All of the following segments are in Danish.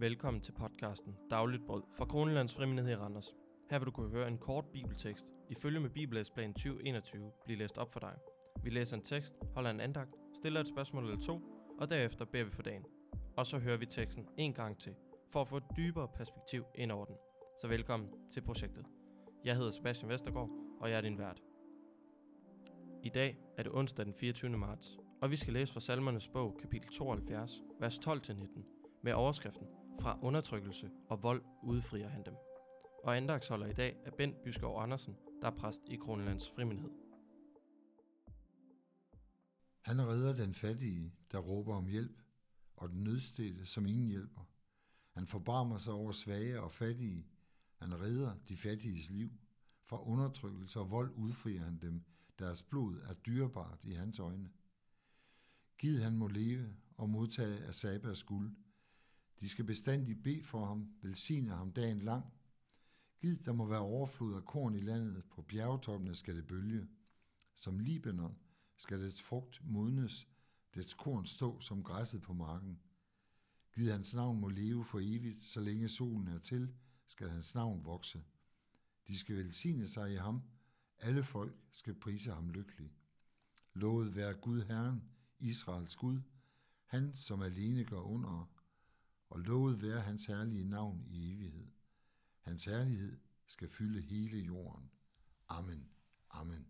Velkommen til podcasten Dagligt Brød fra Kronelands Frimenighed i Randers. Her vil du kunne høre en kort bibeltekst i følge med Bibellæsplan 2021 blive læst op for dig. Vi læser en tekst, holder en andagt, stiller et spørgsmål eller to, og derefter beder vi for dagen. Og så hører vi teksten en gang til, for at få et dybere perspektiv ind over den. Så velkommen til projektet. Jeg hedder Sebastian Vestergaard, og jeg er din vært. I dag er det onsdag den 24. marts, og vi skal læse fra Salmernes bog, kapitel 72, vers 12-19, med overskriften fra undertrykkelse og vold udfrier han dem. Og andagsholder i dag er Bent Byskov Andersen, der er præst i Grønlands Frimenighed. Han redder den fattige, der råber om hjælp, og den nødstede, som ingen hjælper. Han forbarmer sig over svage og fattige. Han redder de fattiges liv. Fra undertrykkelse og vold udfrier han dem. Deres blod er dyrebart i hans øjne. Gid han må leve og modtage af Sabas guld. De skal bestandig bede for ham, velsigne ham dagen lang. Gid der må være overflod af korn i landet, på bjergetoppene skal det bølge. Som Libanon skal dets frugt modnes, dets korn stå som græsset på marken. Gid hans navn må leve for evigt, så længe solen er til, skal hans navn vokse. De skal velsigne sig i ham, alle folk skal prise ham lykkelig. Lovet være Gud Herren, Israels Gud, han som alene gør under, og lovet være hans herlige navn i evighed. Hans herlighed skal fylde hele jorden. Amen. Amen.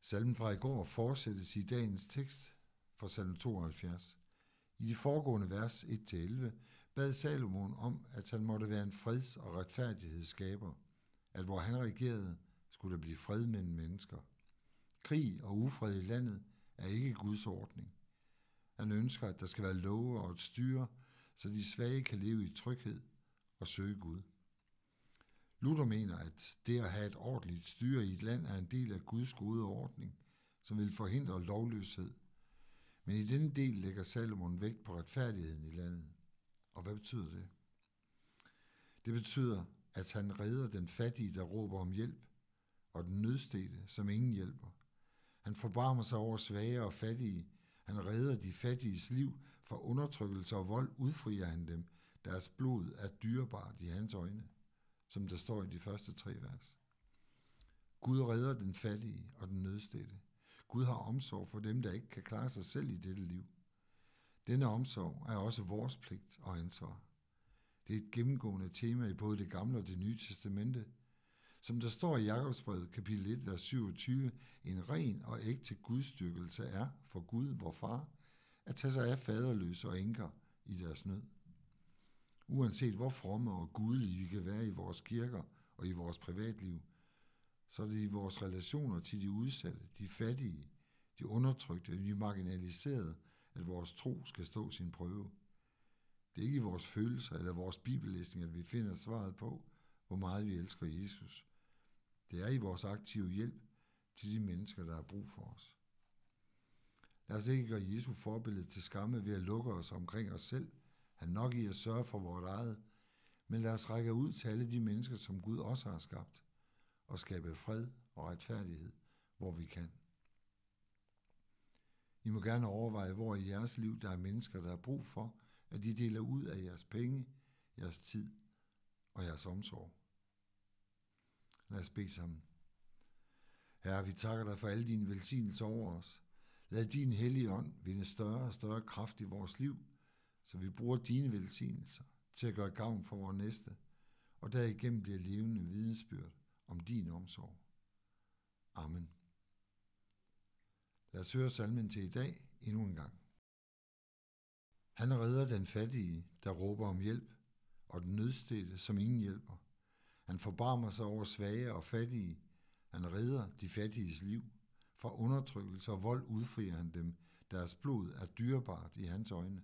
Salmen fra i går fortsættes i dagens tekst fra salm 72. I de foregående vers 1-11 bad Salomon om, at han måtte være en freds- og retfærdighedsskaber, at hvor han regerede, skulle der blive fred mellem mennesker. Krig og ufred i landet er ikke Guds ordning. Han ønsker, at der skal være love og et styre, så de svage kan leve i tryghed og søge Gud. Luther mener, at det at have et ordentligt styre i et land er en del af Guds gode ordning, som vil forhindre lovløshed. Men i denne del lægger Salomon vægt på retfærdigheden i landet. Og hvad betyder det? Det betyder, at han redder den fattige, der råber om hjælp, og den nødstede, som ingen hjælper. Han forbarmer sig over svage og fattige. Han redder de fattiges liv fra undertrykkelse og vold, udfrier han dem. Deres blod er dyrebart i hans øjne som der står i de første tre vers. Gud redder den fattige og den nødstede. Gud har omsorg for dem, der ikke kan klare sig selv i dette liv. Denne omsorg er også vores pligt og ansvar. Det er et gennemgående tema i både det gamle og det nye testamente. Som der står i Jakobsbrevet kapitel 1, vers 27, en ren og ægte gudstyrkelse er for Gud, vor far, at tage sig af faderløse og enker i deres nød. Uanset hvor fromme og gudelige vi kan være i vores kirker og i vores privatliv, så er det i vores relationer til de udsatte, de fattige, de undertrykte, de marginaliserede, at vores tro skal stå sin prøve. Det er ikke i vores følelser eller vores bibellæsning, at vi finder svaret på, hvor meget vi elsker Jesus. Det er i vores aktive hjælp til de mennesker, der har brug for os. Lad os ikke gøre Jesu forbillede til skamme ved at lukke os omkring os selv – han nok i at sørge for vores eget, men lad os række ud til alle de mennesker, som Gud også har skabt, og skabe fred og retfærdighed, hvor vi kan. I må gerne overveje, hvor i jeres liv der er mennesker, der har brug for, at de deler ud af jeres penge, jeres tid og jeres omsorg. Lad os bede sammen. Herre, vi takker dig for alle dine velsignelser over os. Lad din hellige ånd vinde større og større kraft i vores liv – så vi bruger dine velsignelser til at gøre gavn for vores næste, og derigennem bliver levende vidensbyrd om din omsorg. Amen. Lad os høre salmen til i dag endnu en gang. Han redder den fattige, der råber om hjælp, og den nødstede, som ingen hjælper. Han forbarmer sig over svage og fattige. Han redder de fattiges liv. Fra undertrykkelse og vold udfrier han dem. Deres blod er dyrebart i hans øjne.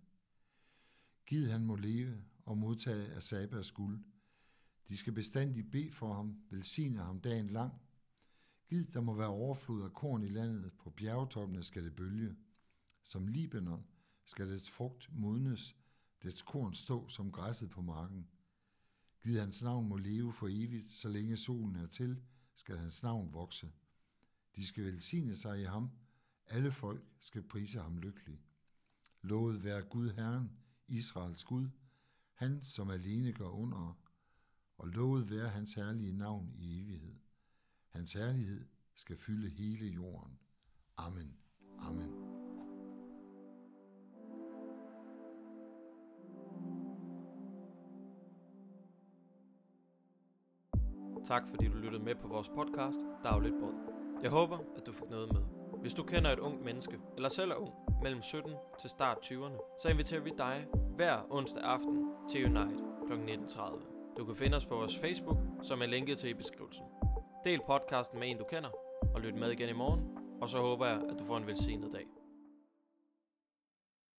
Gid han må leve og modtage af Sabas guld. De skal bestandig bede for ham, velsigne ham dagen lang. Gid der må være overflod af korn i landet, på bjergetoppene skal det bølge. Som Libanon skal dets frugt modnes, dets korn stå som græsset på marken. Gid hans navn må leve for evigt, så længe solen er til, skal hans navn vokse. De skal velsigne sig i ham, alle folk skal prise ham lykkelig. Lovet være Gud Herren, Israels Gud, han som alene gør under, og lovet være hans herlige navn i evighed. Hans herlighed skal fylde hele jorden. Amen. Amen. Tak fordi du lyttede med på vores podcast Dagligt Brød. Jeg håber, at du fik noget med. Hvis du kender et ungt menneske, eller selv er ung, mellem 17 til start 20'erne, så inviterer vi dig hver onsdag aften til Unite kl. 19.30. Du kan finde os på vores Facebook, som er linket til i beskrivelsen. Del podcasten med en, du kender, og lyt med igen i morgen, og så håber jeg, at du får en velsignet dag.